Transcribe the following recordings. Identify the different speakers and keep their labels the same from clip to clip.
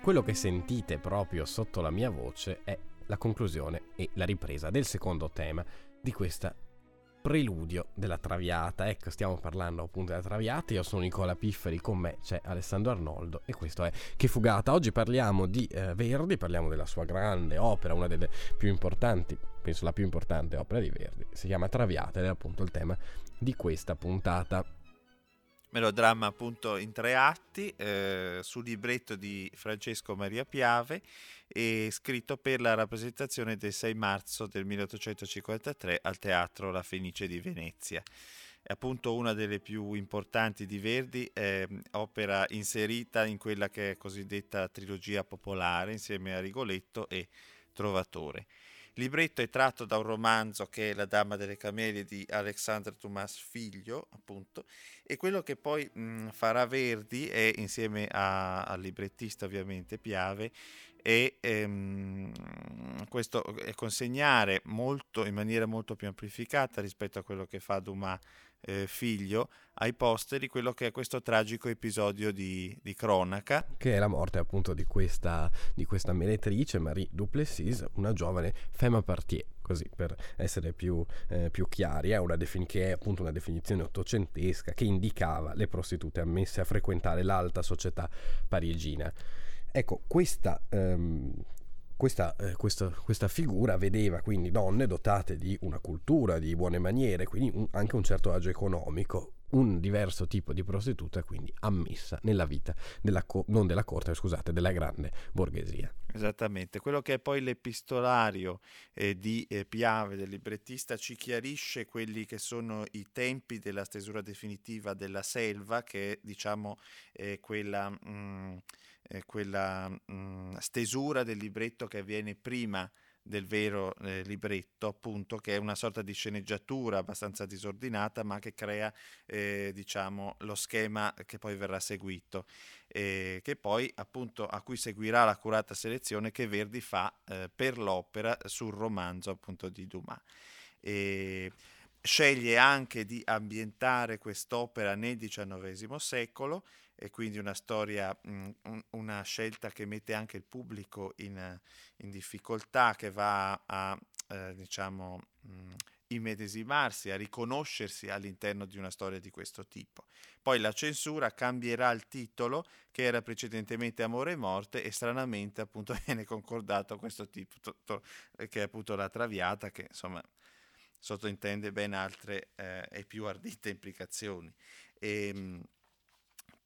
Speaker 1: Quello che sentite proprio sotto la mia voce è la conclusione e la ripresa del secondo tema di questa preludio della Traviata. Ecco, stiamo parlando appunto della Traviata. Io sono Nicola Pifferi, con me c'è Alessandro Arnoldo e questo è Che Fugata. Oggi parliamo di eh, Verdi, parliamo della sua grande opera, una delle più importanti, penso la più importante opera di Verdi. Si chiama Traviata ed è appunto il tema di questa puntata
Speaker 2: melodramma appunto in tre atti eh, su libretto di Francesco Maria Piave e scritto per la rappresentazione del 6 marzo del 1853 al Teatro La Fenice di Venezia. È appunto una delle più importanti di Verdi, eh, opera inserita in quella che è cosiddetta trilogia popolare insieme a Rigoletto e Trovatore. Il libretto è tratto da un romanzo che è La Dama delle Camelie di Alexandre Dumas Figlio, appunto, e quello che poi mh, farà Verdi è, insieme a, al librettista ovviamente Piave, è, ehm, questo, è consegnare molto, in maniera molto più amplificata rispetto a quello che fa Dumas eh, figlio ai posteri quello che è questo tragico episodio di, di cronaca.
Speaker 1: Che è la morte appunto di questa, di questa meretrice Marie Duplessis, una giovane femme partie così per essere più, eh, più chiari, è defin- che è appunto una definizione ottocentesca che indicava le prostitute ammesse a frequentare l'alta società parigina. Ecco, questa, um, questa, eh, questa, questa, figura vedeva quindi donne dotate di una cultura, di buone maniere, quindi un, anche un certo agio economico, un diverso tipo di prostituta quindi ammessa nella vita della co- non della corte, scusate, della grande borghesia.
Speaker 2: Esattamente, quello che è poi l'epistolario eh, di eh, Piave, del librettista, ci chiarisce quelli che sono i tempi della stesura definitiva della selva, che è diciamo eh, quella, mh, mm, eh, quella mh, mm, stesura del libretto che avviene prima del vero eh, libretto, appunto, che è una sorta di sceneggiatura abbastanza disordinata, ma che crea, eh, diciamo, lo schema che poi verrà seguito, eh, che poi, appunto, a cui seguirà l'accurata selezione che Verdi fa eh, per l'opera sul romanzo, appunto, di Dumas. E sceglie anche di ambientare quest'opera nel XIX secolo e quindi una storia, mh, una scelta che mette anche il pubblico in, in difficoltà, che va a, eh, diciamo, mh, immedesimarsi, a riconoscersi all'interno di una storia di questo tipo. Poi la censura cambierà il titolo che era precedentemente Amore e Morte e stranamente appunto viene concordato questo titolo che è appunto La Traviata che insomma sottintende ben altre eh, e più ardite implicazioni. E, ehm,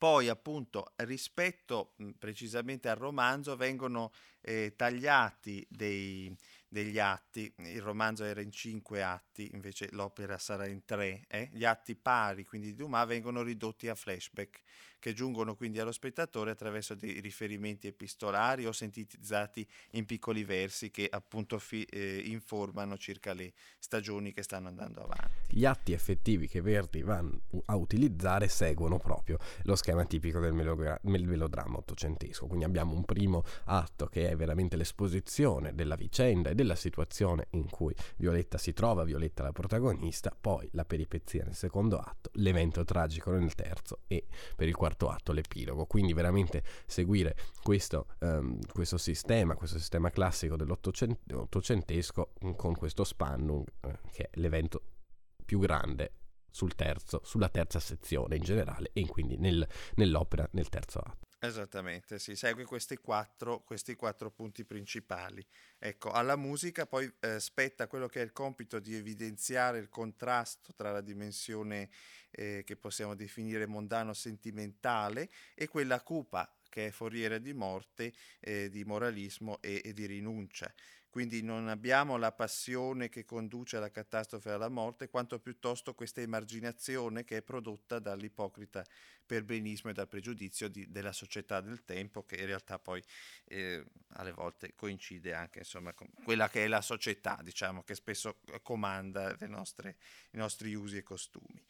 Speaker 2: poi appunto rispetto mh, precisamente al romanzo vengono eh, tagliati dei, degli atti, il romanzo era in cinque atti, invece l'opera sarà in tre, eh? gli atti pari quindi di Dumas vengono ridotti a flashback che giungono quindi allo spettatore attraverso dei riferimenti epistolari o sintetizzati in piccoli versi che appunto fi- eh, informano circa le stagioni che stanno andando avanti.
Speaker 1: Gli atti effettivi che Verdi va a utilizzare seguono proprio lo schema tipico del, melogra- melodramma ottocentesco, quindi abbiamo un primo atto che è veramente l'esposizione della vicenda e della situazione in cui Violetta si trova, Violetta la protagonista, poi la peripezia nel secondo atto, l'evento tragico nel terzo e per il quarto quarto atto, l'epilogo. Quindi veramente seguire questo, um, questo sistema, questo sistema classico dell'ottocentesco con questo Spannung, eh, che è l'evento più grande sul terzo, sulla terza sezione in generale e quindi nel, nell'opera nel terzo atto.
Speaker 2: Esattamente, si segue questi quattro, questi quattro punti principali. Ecco, alla musica poi eh, spetta quello che è il compito di evidenziare il contrasto tra la dimensione eh, che possiamo definire mondano-sentimentale e quella cupa che è foriera di morte, eh, di moralismo e, e di rinuncia. Quindi non abbiamo la passione che conduce alla catastrofe e alla morte, quanto piuttosto questa emarginazione che è prodotta dall'ipocrita perbenismo e dal pregiudizio di, della società del tempo, che in realtà poi eh, alle volte coincide anche insomma, con quella che è la società, diciamo, che spesso comanda nostre, i nostri usi e costumi.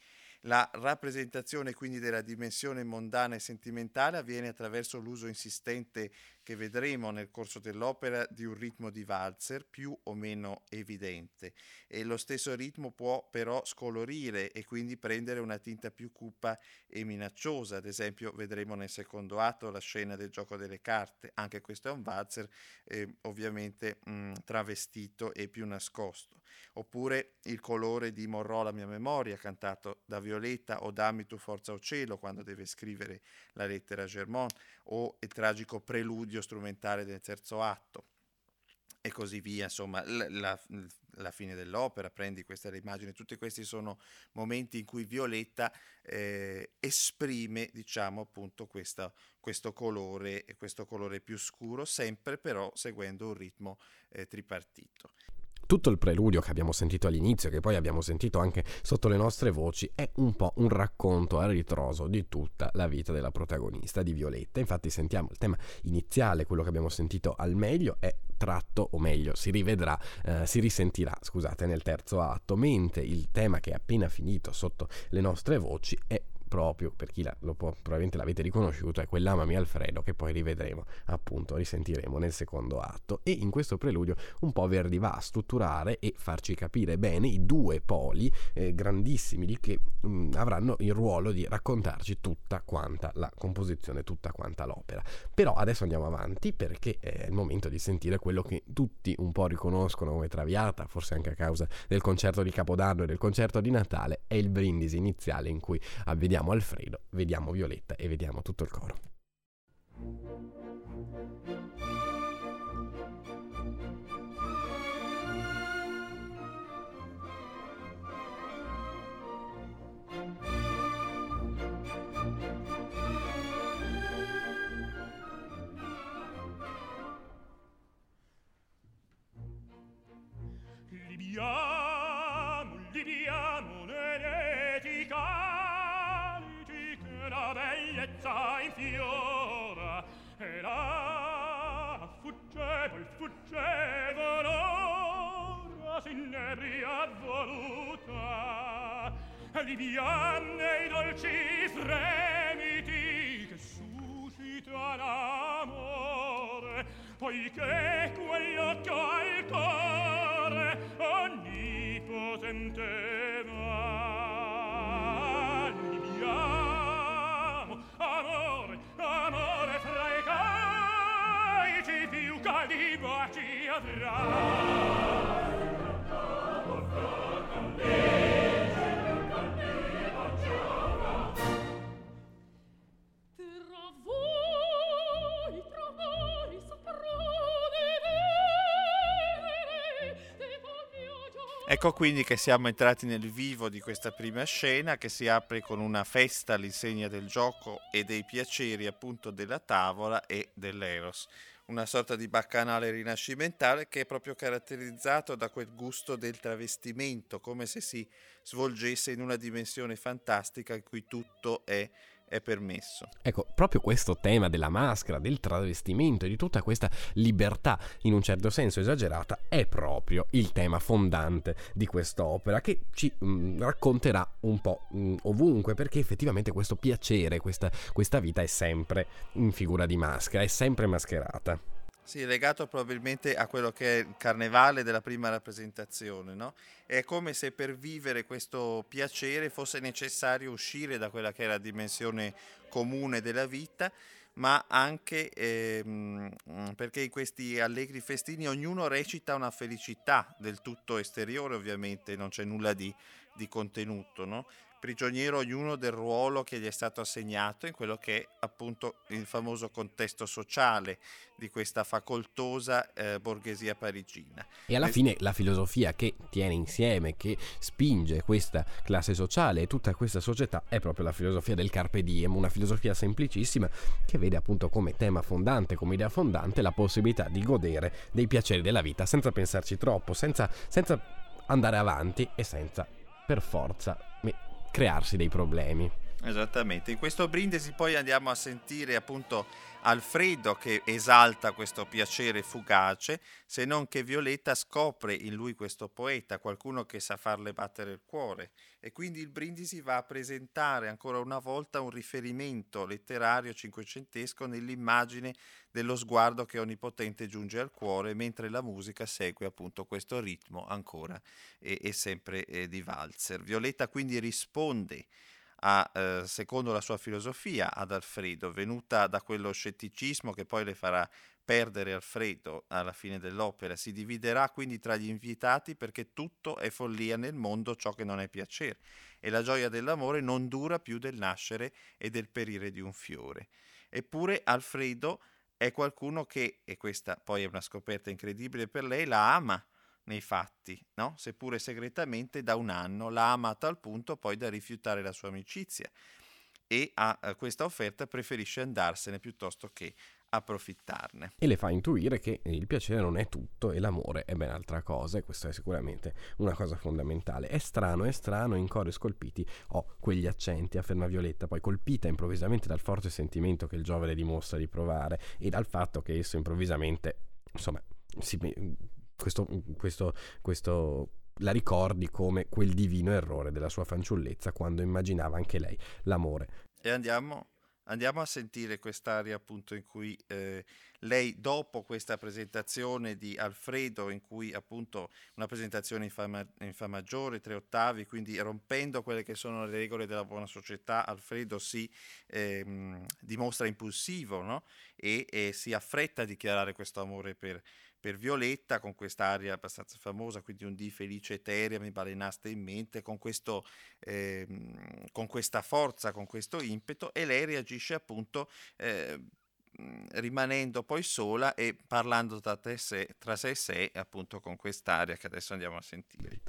Speaker 2: La rappresentazione quindi della dimensione mondana e sentimentale avviene attraverso l'uso insistente che vedremo nel corso dell'opera di un ritmo di valzer più o meno evidente. E lo stesso ritmo può però scolorire e quindi prendere una tinta più cupa e minacciosa, ad esempio vedremo nel secondo atto la scena del gioco delle carte, anche questo è un valzer eh, ovviamente mh, travestito e più nascosto, oppure il colore di Morrò la mia memoria cantato da Violetta o Dammi tu forza o cielo quando deve scrivere la lettera Germont o il tragico preludio strumentale del terzo atto. E così via, insomma, la, la, la, fine dell'opera, prendi questa immagine, tutti questi sono momenti in cui Violetta eh, esprime, diciamo, appunto questo, questo, colore, questo colore più scuro, sempre però seguendo un ritmo eh, tripartito
Speaker 1: tutto il preludio che abbiamo sentito all'inizio, che poi abbiamo sentito anche sotto le nostre voci, è un po' un racconto a ritroso di tutta la vita della protagonista, di Violetta. Infatti sentiamo il tema iniziale, quello che abbiamo sentito al meglio, è tratto, o meglio, si rivedrà, eh, si risentirà, scusate, nel terzo atto, mentre il tema che è appena finito sotto le nostre voci è proprio per chi la, lo può, probabilmente l'avete riconosciuto, è quell'Amami Alfredo che poi rivedremo, appunto, risentiremo nel secondo atto. E in questo preludio un po' Verdi va a strutturare e farci capire bene i due poli eh, grandissimi che mh, mm, avranno il ruolo di raccontarci tutta quanta la composizione, tutta quanta l'opera. Però adesso andiamo avanti perché è il momento di sentire quello che tutti un po' riconoscono come Traviata, forse anche a causa del concerto di Capodanno e del concerto di Natale, è il brindisi iniziale in cui vediamo vediamo Alfredo, vediamo Violetta e vediamo tutto il coro.
Speaker 3: bellezza infiora e la il fuggevo l'ora s'inebria voluta. Liviane i dolci fremiti che suscita l'amore poiché quell'occhio
Speaker 2: Ecco quindi che siamo entrati nel vivo di questa prima scena che si apre con una festa all'insegna del gioco e dei piaceri appunto della tavola e dell'eros. Una sorta di baccanale rinascimentale che è proprio caratterizzato da quel gusto del travestimento, come se si svolgesse in una dimensione fantastica in cui tutto è, è permesso.
Speaker 1: Ecco, proprio questo tema della maschera, del travestimento e di tutta questa libertà, in un certo senso esagerata, è proprio il tema fondante di quest'opera che ci mh, racconterà un po' mh, ovunque, perché effettivamente questo piacere, questa, questa vita è sempre in figura di maschera, è sempre mascherata.
Speaker 2: Sì, legato probabilmente a quello che è il carnevale della prima rappresentazione, no? È come se per vivere questo piacere fosse necessario uscire da quella che è la dimensione comune della vita, ma anche ehm, perché in questi allegri festini ognuno recita una felicità del tutto esteriore, ovviamente, non c'è nulla di, di contenuto, no? Prigioniero ognuno del ruolo che gli è stato assegnato in quello che è appunto il famoso contesto sociale di questa facoltosa eh, borghesia parigina.
Speaker 1: E alla
Speaker 2: Eh,
Speaker 1: fine la filosofia che tiene insieme, che spinge questa classe sociale e tutta questa società è proprio la filosofia del carpe diem, una filosofia semplicissima che vede appunto come tema fondante, come idea fondante la possibilità di godere dei piaceri della vita senza pensarci troppo, senza, senza andare avanti e senza per forza crearsi dei problemi.
Speaker 2: Esattamente, in questo brindisi poi andiamo a sentire appunto Alfredo che esalta questo piacere fugace, se non che Violetta scopre in lui questo poeta, qualcuno che sa farle battere il cuore e quindi il brindisi va a presentare ancora una volta un riferimento letterario cinquecentesco nell'immagine dello sguardo che onnipotente giunge al cuore mentre la musica segue appunto questo ritmo ancora e, e sempre eh, di valzer. Violetta quindi risponde a, eh, secondo la sua filosofia ad Alfredo, venuta da quello scetticismo che poi le farà perdere Alfredo alla fine dell'opera. Si dividerà quindi tra gli invitati perché tutto è follia nel mondo, ciò che non è piacere. E la gioia dell'amore non dura più del nascere e del perire di un fiore. Eppure Alfredo è qualcuno che, e questa poi è una scoperta incredibile per lei, la ama nei fatti, no? seppure segretamente da un anno, la ama a tal punto poi da rifiutare la sua amicizia e a eh, questa offerta preferisce andarsene piuttosto che approfittarne.
Speaker 1: e le fa intuire che il piacere non è tutto e l'amore è ben altra cosa e questo è sicuramente una cosa fondamentale. È strano, è strano, in cori scolpiti ho quegli accenti, afferma Violetta, poi colpita improvvisamente dal forte sentimento che il giovane dimostra di provare e dal fatto che esso improvvisamente, insomma, si, questo, questo, questo la ricordi come quel divino errore della sua fanciullezza quando immaginava anche lei l'amore.
Speaker 2: E andiamo, andiamo a sentire quest'aria appunto in cui eh, lei dopo questa presentazione di Alfredo, in cui appunto una presentazione in fa, ma- in fa maggiore, tre ottavi, quindi rompendo quelle che sono le regole della buona società, Alfredo si ehm, dimostra impulsivo no? e, e si affretta a dichiarare questo amore per, per Violetta con quest'aria abbastanza famosa, quindi un di felice eterea mi balenaste in mente, con, questo, ehm, con questa forza, con questo impeto e lei reagisce appunto eh, rimanendo poi sola e parlando tra, sé, tra sé e sé appunto con quest'aria che adesso andiamo a sentire.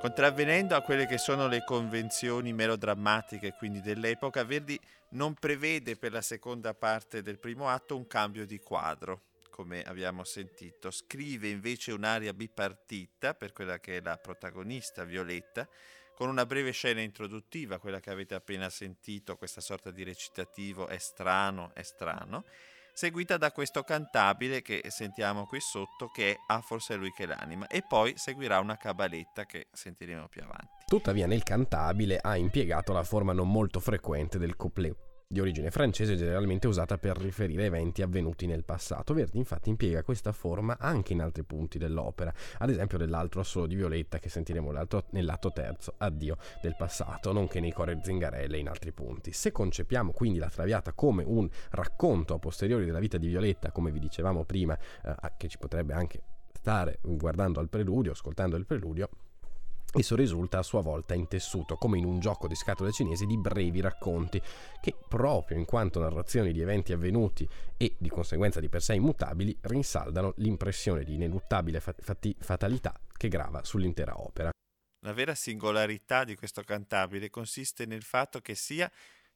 Speaker 2: Contravvenendo a quelle che sono le convenzioni melodrammatiche quindi dell'epoca, Verdi non prevede per la seconda parte del primo atto un cambio di quadro, come abbiamo sentito. Scrive invece un'aria bipartita per quella che è la protagonista, Violetta, con una breve scena introduttiva, quella che avete appena sentito, questa sorta di recitativo è strano, è strano, seguita da questo cantabile che sentiamo qui sotto che è Ah forse è lui che l'anima e poi seguirà una cabaletta che sentiremo più avanti.
Speaker 1: Tuttavia nel cantabile ha impiegato la forma non molto frequente del couplet di origine francese generalmente usata per riferire eventi avvenuti nel passato. Verdi infatti impiega questa forma anche in altri punti dell'opera, ad esempio nell'altro assolo di Violetta che sentiremo nell'atto terzo, Addio del passato, nonché nei cori Zingarelle in altri punti. Se concepiamo quindi la Traviata come un racconto a posteriori della vita di Violetta, come vi dicevamo prima, eh, che ci potrebbe anche stare guardando al preludio, ascoltando il preludio, Esso risulta a sua volta intessuto, come in un gioco di scatole cinesi, di brevi racconti, che proprio in quanto narrazioni di eventi avvenuti e di conseguenza di per sé immutabili, rinsaldano l'impressione di ineluttabile fat- fatalità che grava sull'intera opera.
Speaker 2: La vera singolarità di questo cantabile consiste nel fatto che sia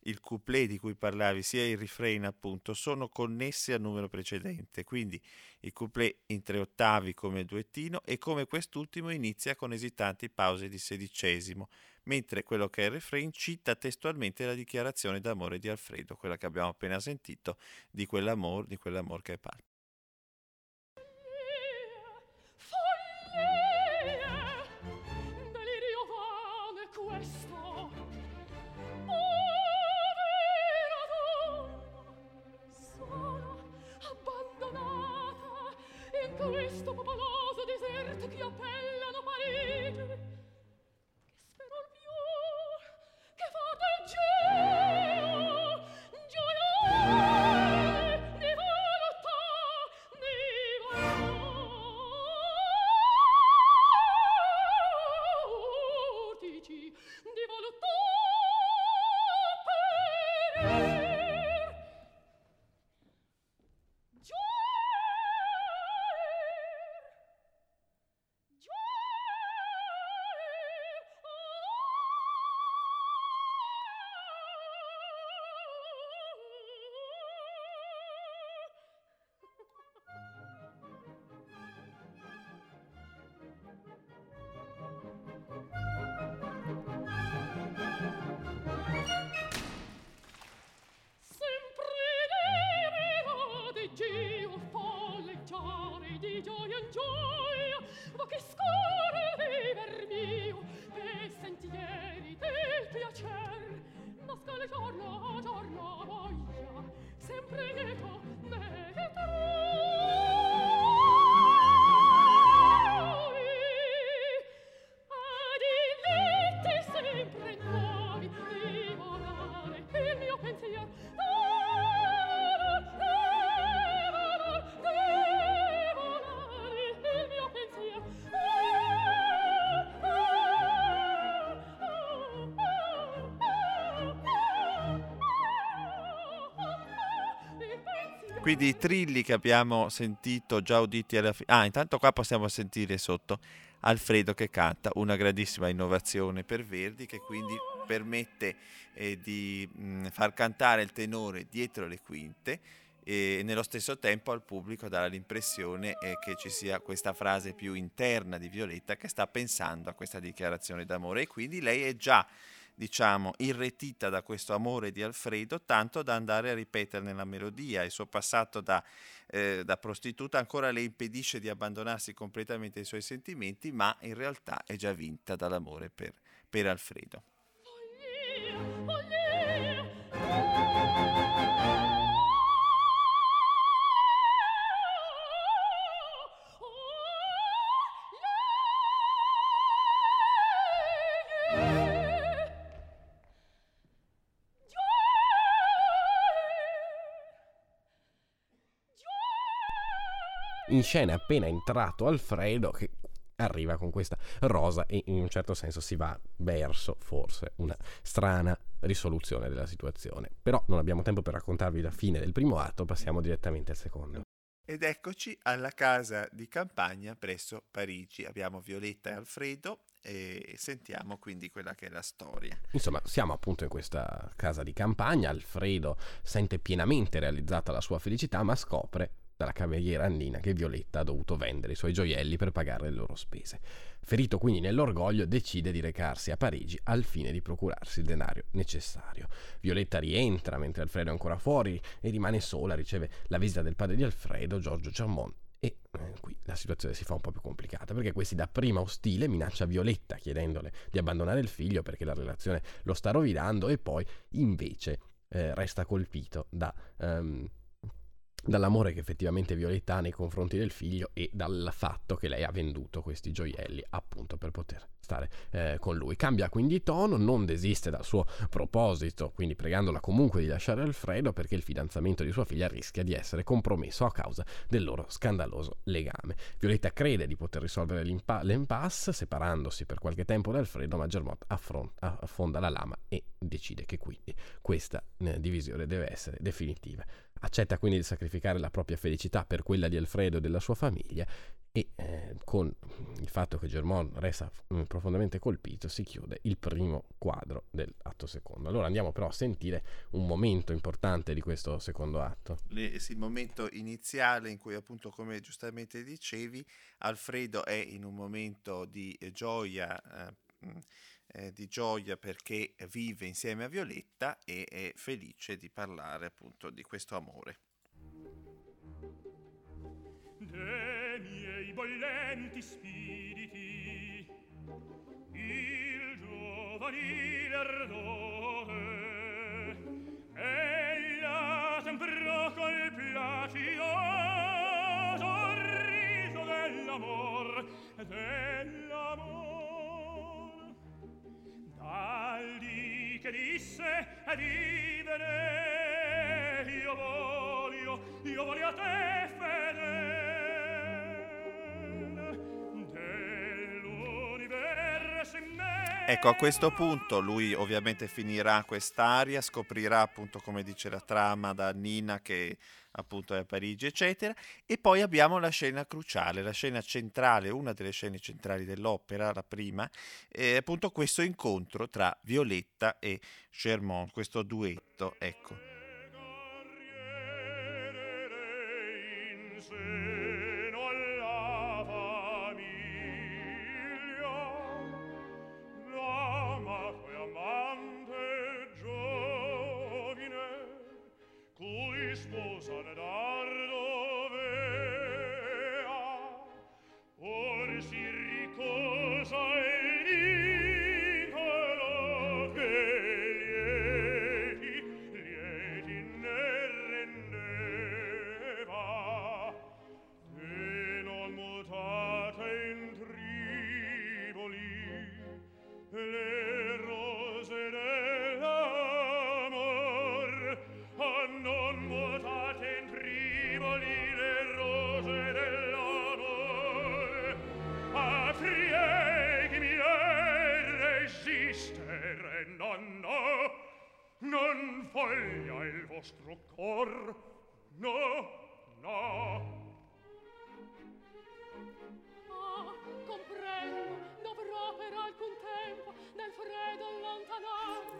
Speaker 2: il couplet di cui parlavi sia il refrain appunto sono connessi al numero precedente, quindi il couplet in tre ottavi come duettino e come quest'ultimo inizia con esitanti pause di sedicesimo, mentre quello che è il refrain cita testualmente la dichiarazione d'amore di Alfredo, quella che abbiamo appena sentito, di quell'amor, di quell'amor che è palpabile. Quindi i trilli che abbiamo sentito, già uditi alla fine. Ah, intanto qua possiamo sentire sotto Alfredo che canta, una grandissima innovazione per Verdi che quindi permette eh, di mh, far cantare il tenore dietro le quinte e nello stesso tempo al pubblico dare l'impressione eh, che ci sia questa frase più interna di Violetta che sta pensando a questa dichiarazione d'amore e quindi lei è già diciamo, irretita da questo amore di Alfredo, tanto da andare a ripetere nella melodia. Il suo passato da, eh, da prostituta ancora le impedisce di abbandonarsi completamente ai suoi sentimenti, ma in realtà è già vinta dall'amore per, per Alfredo.
Speaker 1: In scena è appena entrato Alfredo che arriva con questa rosa e in un certo senso si va verso forse una strana risoluzione della situazione. Però non abbiamo tempo per raccontarvi la fine del primo atto, passiamo direttamente al secondo.
Speaker 2: Ed eccoci alla casa di campagna presso Parigi. Abbiamo Violetta e Alfredo e sentiamo quindi quella che è la storia.
Speaker 1: Insomma, siamo appunto in questa casa di campagna, Alfredo sente pienamente realizzata la sua felicità, ma scopre dalla cameriera Annina che Violetta ha dovuto vendere i suoi gioielli per pagare le loro spese. Ferito quindi nell'orgoglio, decide di recarsi a Parigi al fine di procurarsi il denaro necessario. Violetta rientra mentre Alfredo è ancora fuori e rimane sola, riceve la visita del padre di Alfredo, Giorgio Germont, e eh, qui la situazione si fa un po' più complicata perché questi dapprima ostile minaccia Violetta chiedendole di abbandonare il figlio perché la relazione lo sta rovinando e poi invece eh, resta colpito da, um, dall'amore che effettivamente Violetta ha nei confronti del figlio e dal fatto che lei ha venduto questi gioielli appunto per poter stare eh, con lui. Cambia quindi tono, non desiste dal suo proposito, quindi pregandola comunque di lasciare Alfredo perché il fidanzamento di sua figlia rischia di essere compromesso a causa del loro scandaloso legame. Violetta crede di poter risolvere l'impasse separandosi per qualche tempo da Alfredo, ma affronta, affonda la lama e decide che quindi questa eh, divisione deve essere definitiva. Accetta quindi di sacrificare la propria felicità per quella di Alfredo e della sua famiglia e eh, con il fatto che Germont resta mm, profondamente colpito si chiude il primo quadro dell'atto secondo. Allora andiamo però a sentire un momento importante di questo secondo atto.
Speaker 2: Il momento iniziale in cui appunto come giustamente dicevi Alfredo è in un momento di eh, gioia eh, mm, eh, di gioia perché vive insieme a Violetta e è felice di parlare appunto di questo amore.
Speaker 3: Dei miei bollenti spiriti il giovanile ardore e la temprò col placido sorriso dell'amor dell'amor Aldi che disse e vivere io voglio io voglio a te.
Speaker 2: Ecco, a questo punto lui ovviamente finirà quest'aria, scoprirà appunto come dice la trama da Nina che appunto è a Parigi, eccetera, e poi abbiamo la scena cruciale, la scena centrale, una delle scene centrali dell'opera, la prima, è appunto questo incontro tra Violetta e Germont, questo duetto, ecco.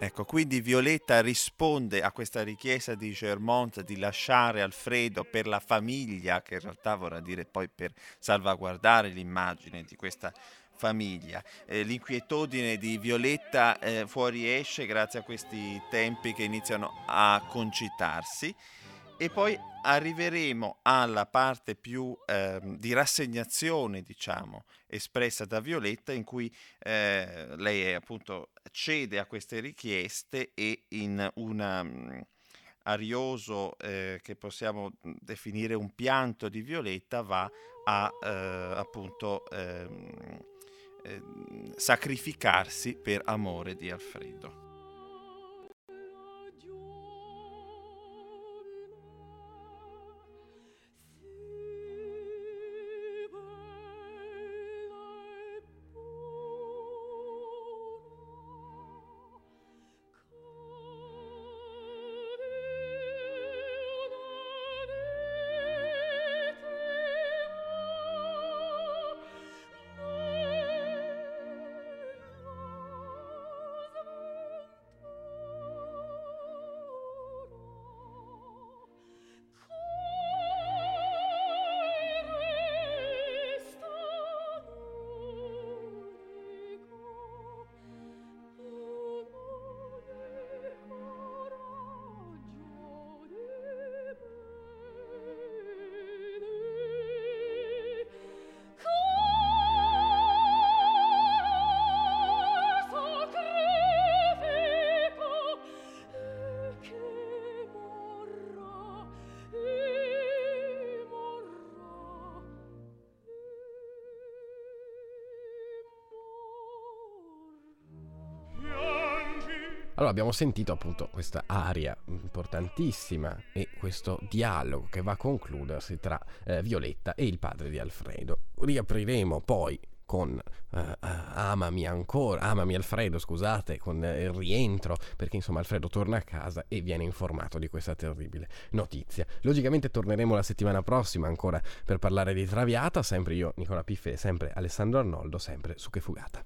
Speaker 2: Ecco quindi Violetta risponde a questa richiesta di Germont di lasciare Alfredo per la famiglia che in realtà vorrà dire poi per salvaguardare l'immagine di questa famiglia. Eh, l'inquietudine di Violetta eh, fuoriesce grazie a questi tempi che iniziano a concitarsi e poi arriveremo alla parte più eh, di rassegnazione, diciamo, espressa da Violetta, in cui eh, lei appunto cede a queste richieste e in un um, arioso eh, che possiamo definire un pianto di Violetta va a eh, appunto ehm, Ehm, sacrificarsi per amore di Alfredo.
Speaker 1: Allora abbiamo sentito appunto questa aria importantissima e questo dialogo che va a concludersi tra eh, Violetta e il padre di Alfredo. Riapriremo poi con uh, uh, Amami ancora, Amami Alfredo, scusate, con uh, il rientro, perché insomma Alfredo torna a casa e viene informato di questa terribile notizia. Logicamente torneremo la settimana prossima ancora per parlare di Traviata, sempre io, Nicola Piffe, sempre Alessandro Arnoldo, sempre su Che Fugata.